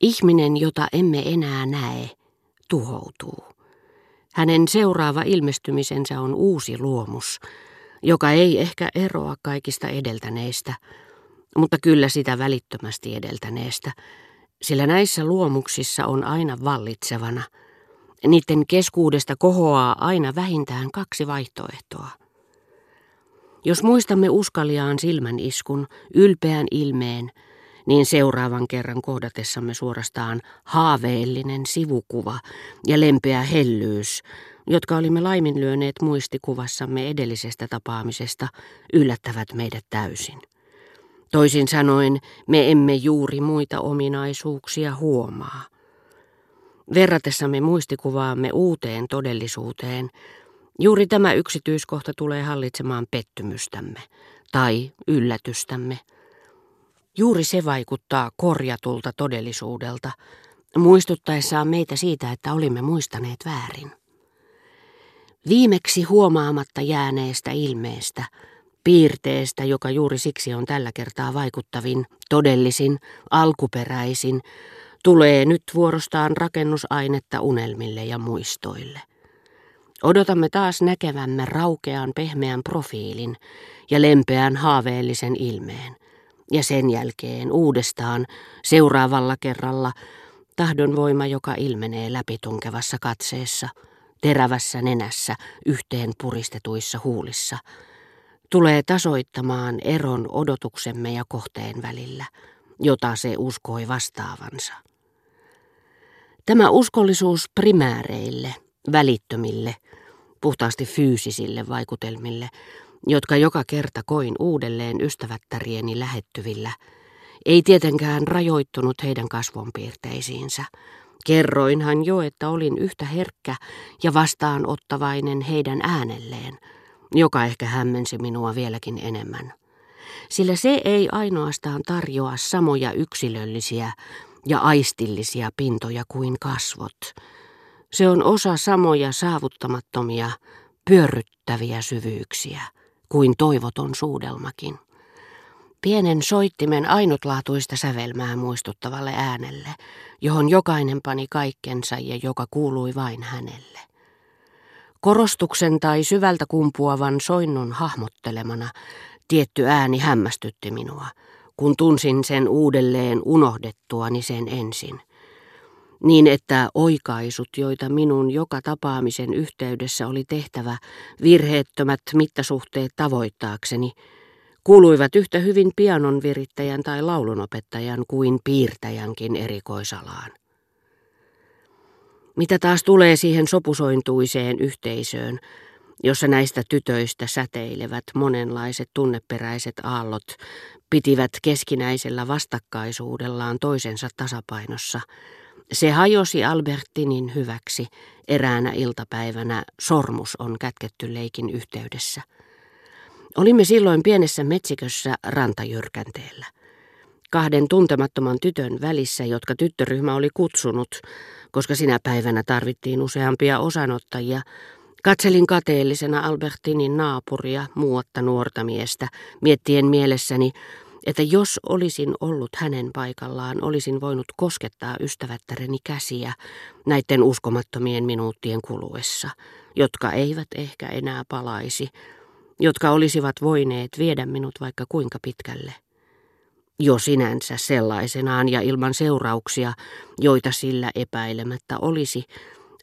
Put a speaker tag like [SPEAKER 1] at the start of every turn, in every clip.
[SPEAKER 1] Ihminen, jota emme enää näe, tuhoutuu. Hänen seuraava ilmestymisensä on uusi luomus, joka ei ehkä eroa kaikista edeltäneistä, mutta kyllä sitä välittömästi edeltäneestä, sillä näissä luomuksissa on aina vallitsevana. Niiden keskuudesta kohoaa aina vähintään kaksi vaihtoehtoa. Jos muistamme uskaliaan silmän iskun, ylpeän ilmeen, niin seuraavan kerran kohdatessamme suorastaan haaveellinen sivukuva ja lempeä hellyys, jotka olimme laiminlyöneet muistikuvassamme edellisestä tapaamisesta, yllättävät meidät täysin. Toisin sanoen, me emme juuri muita ominaisuuksia huomaa. Verratessamme muistikuvaamme uuteen todellisuuteen, juuri tämä yksityiskohta tulee hallitsemaan pettymystämme tai yllätystämme. Juuri se vaikuttaa korjatulta todellisuudelta, muistuttaessaan meitä siitä, että olimme muistaneet väärin. Viimeksi huomaamatta jääneestä ilmeestä, piirteestä, joka juuri siksi on tällä kertaa vaikuttavin, todellisin, alkuperäisin, tulee nyt vuorostaan rakennusainetta unelmille ja muistoille. Odotamme taas näkevämme raukean pehmeän profiilin ja lempeän haaveellisen ilmeen. Ja sen jälkeen uudestaan seuraavalla kerralla tahdonvoima, joka ilmenee läpitunkevassa katseessa, terävässä nenässä, yhteen puristetuissa huulissa, tulee tasoittamaan eron odotuksemme ja kohteen välillä, jota se uskoi vastaavansa. Tämä uskollisuus primääreille, välittömille, puhtaasti fyysisille vaikutelmille, jotka joka kerta koin uudelleen ystävättärieni lähettyvillä, ei tietenkään rajoittunut heidän kasvonpiirteisiinsä. Kerroinhan jo, että olin yhtä herkkä ja vastaanottavainen heidän äänelleen, joka ehkä hämmensi minua vieläkin enemmän. Sillä se ei ainoastaan tarjoa samoja yksilöllisiä ja aistillisia pintoja kuin kasvot. Se on osa samoja saavuttamattomia, pyörryttäviä syvyyksiä kuin toivoton suudelmakin. Pienen soittimen ainutlaatuista sävelmää muistuttavalle äänelle, johon jokainen pani kaikkensa ja joka kuului vain hänelle. Korostuksen tai syvältä kumpuavan soinnun hahmottelemana tietty ääni hämmästytti minua, kun tunsin sen uudelleen unohdettuani sen ensin – niin että oikaisut, joita minun joka tapaamisen yhteydessä oli tehtävä, virheettömät mittasuhteet tavoittaakseni, kuuluivat yhtä hyvin pianon virittäjän tai laulunopettajan kuin piirtäjänkin erikoisalaan. Mitä taas tulee siihen sopusointuiseen yhteisöön, jossa näistä tytöistä säteilevät monenlaiset tunneperäiset aallot pitivät keskinäisellä vastakkaisuudellaan toisensa tasapainossa – se hajosi Albertinin hyväksi eräänä iltapäivänä Sormus on kätketty leikin yhteydessä. Olimme silloin pienessä metsikössä rantajyrkänteellä. Kahden tuntemattoman tytön välissä, jotka tyttöryhmä oli kutsunut, koska sinä päivänä tarvittiin useampia osanottajia, katselin kateellisena Albertinin naapuria, muotta nuorta miestä, miettien mielessäni, että jos olisin ollut hänen paikallaan, olisin voinut koskettaa ystävättäreni käsiä näiden uskomattomien minuuttien kuluessa, jotka eivät ehkä enää palaisi, jotka olisivat voineet viedä minut vaikka kuinka pitkälle. Jo sinänsä sellaisenaan ja ilman seurauksia, joita sillä epäilemättä olisi,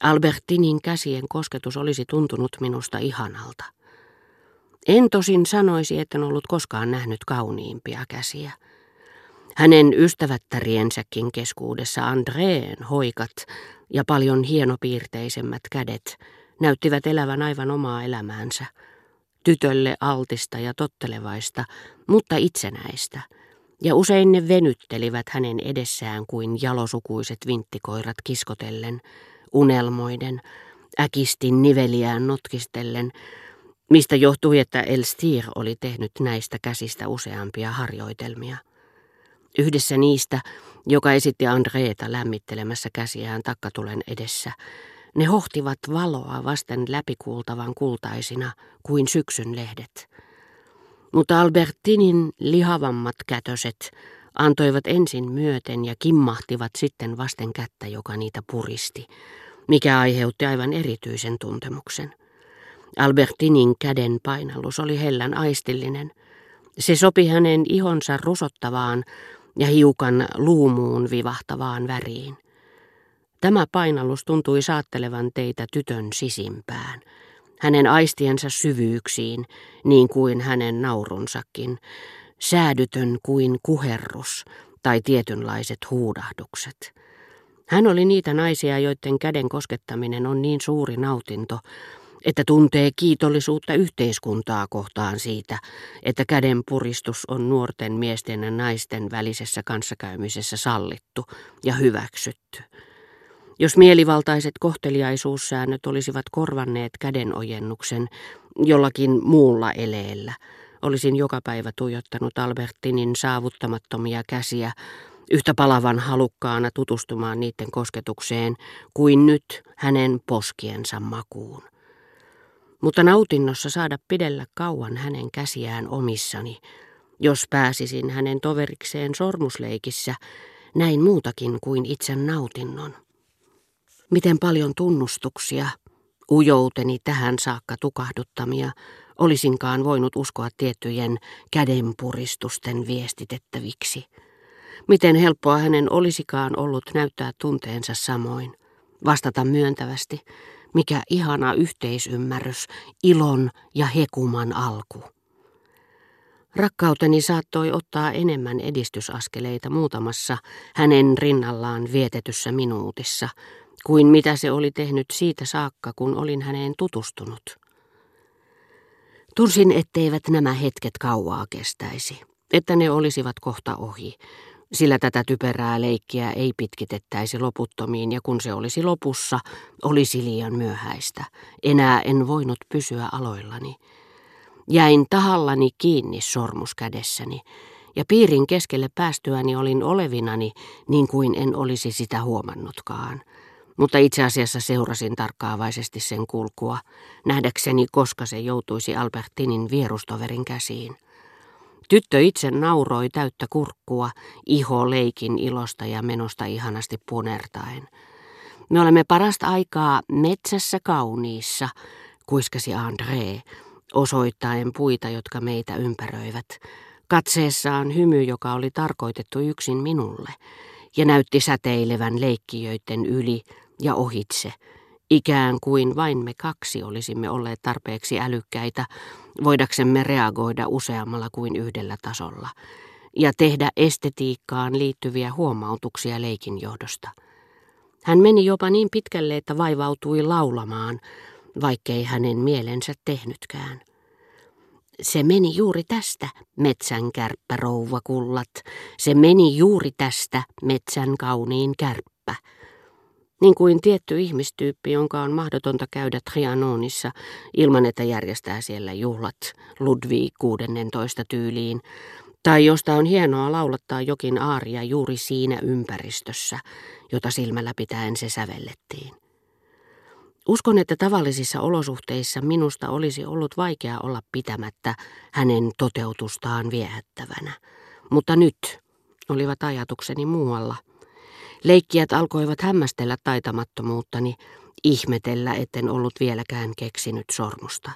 [SPEAKER 1] Albertinin käsien kosketus olisi tuntunut minusta ihanalta. En tosin sanoisi, etten ollut koskaan nähnyt kauniimpia käsiä. Hänen ystävättäriensäkin keskuudessa Andreen hoikat ja paljon hienopiirteisemmät kädet näyttivät elävän aivan omaa elämäänsä. Tytölle altista ja tottelevaista, mutta itsenäistä. Ja usein ne venyttelivät hänen edessään kuin jalosukuiset vinttikoirat kiskotellen, unelmoiden, äkistin niveliään notkistellen, mistä johtui, että Elstir oli tehnyt näistä käsistä useampia harjoitelmia. Yhdessä niistä, joka esitti Andreeta lämmittelemässä käsiään takkatulen edessä, ne hohtivat valoa vasten läpikuultavan kultaisina kuin syksyn lehdet. Mutta Albertinin lihavammat kätöset antoivat ensin myöten ja kimmahtivat sitten vasten kättä, joka niitä puristi, mikä aiheutti aivan erityisen tuntemuksen. Albertinin käden painallus oli hellän aistillinen. Se sopi hänen ihonsa rusottavaan ja hiukan luumuun vivahtavaan väriin. Tämä painallus tuntui saattelevan teitä tytön sisimpään, hänen aistiensa syvyyksiin, niin kuin hänen naurunsakin, säädytön kuin kuherrus tai tietynlaiset huudahdukset. Hän oli niitä naisia, joiden käden koskettaminen on niin suuri nautinto, että tuntee kiitollisuutta yhteiskuntaa kohtaan siitä, että käden puristus on nuorten miesten ja naisten välisessä kanssakäymisessä sallittu ja hyväksytty. Jos mielivaltaiset kohteliaisuussäännöt olisivat korvanneet kädenojennuksen jollakin muulla eleellä, olisin joka päivä tuijottanut Albertinin saavuttamattomia käsiä yhtä palavan halukkaana tutustumaan niiden kosketukseen kuin nyt hänen poskiensa makuun. Mutta nautinnossa saada pidellä kauan hänen käsiään omissani, jos pääsisin hänen toverikseen sormusleikissä, näin muutakin kuin itse nautinnon. Miten paljon tunnustuksia, ujouteni tähän saakka tukahduttamia, olisinkaan voinut uskoa tiettyjen kädenpuristusten viestitettäviksi. Miten helppoa hänen olisikaan ollut näyttää tunteensa samoin, vastata myöntävästi, mikä ihana yhteisymmärrys, ilon ja hekuman alku. Rakkauteni saattoi ottaa enemmän edistysaskeleita muutamassa hänen rinnallaan vietetyssä minuutissa, kuin mitä se oli tehnyt siitä saakka, kun olin häneen tutustunut. Tursin, etteivät nämä hetket kauaa kestäisi, että ne olisivat kohta ohi, sillä tätä typerää leikkiä ei pitkitettäisi loputtomiin ja kun se olisi lopussa, olisi liian myöhäistä. Enää en voinut pysyä aloillani. Jäin tahallani kiinni sormuskädessäni ja piirin keskelle päästyäni olin olevinani niin kuin en olisi sitä huomannutkaan mutta itse asiassa seurasin tarkkaavaisesti sen kulkua, nähdäkseni koska se joutuisi Albertinin vierustoverin käsiin. Tyttö itse nauroi täyttä kurkkua, iho leikin ilosta ja menosta ihanasti punertaen. Me olemme parasta aikaa metsässä kauniissa, kuiskasi André, osoittaen puita, jotka meitä ympäröivät. Katseessaan hymy, joka oli tarkoitettu yksin minulle, ja näytti säteilevän leikkijöiden yli ja ohitse, ikään kuin vain me kaksi olisimme olleet tarpeeksi älykkäitä, voidaksemme reagoida useammalla kuin yhdellä tasolla, ja tehdä estetiikkaan liittyviä huomautuksia leikin johdosta. Hän meni jopa niin pitkälle, että vaivautui laulamaan, vaikkei hänen mielensä tehnytkään. Se meni juuri tästä, metsän kärppärouva kullat. Se meni juuri tästä, metsän kauniin kärppä. Niin kuin tietty ihmistyyppi, jonka on mahdotonta käydä Trianonissa ilman, että järjestää siellä juhlat Ludwig 16 tyyliin, tai josta on hienoa laulattaa jokin aaria juuri siinä ympäristössä, jota silmällä pitäen se sävellettiin. Uskon, että tavallisissa olosuhteissa minusta olisi ollut vaikea olla pitämättä hänen toteutustaan viehättävänä, mutta nyt olivat ajatukseni muualla – Leikkijät alkoivat hämmästellä taitamattomuuttani, ihmetellä, etten ollut vieläkään keksinyt sormusta.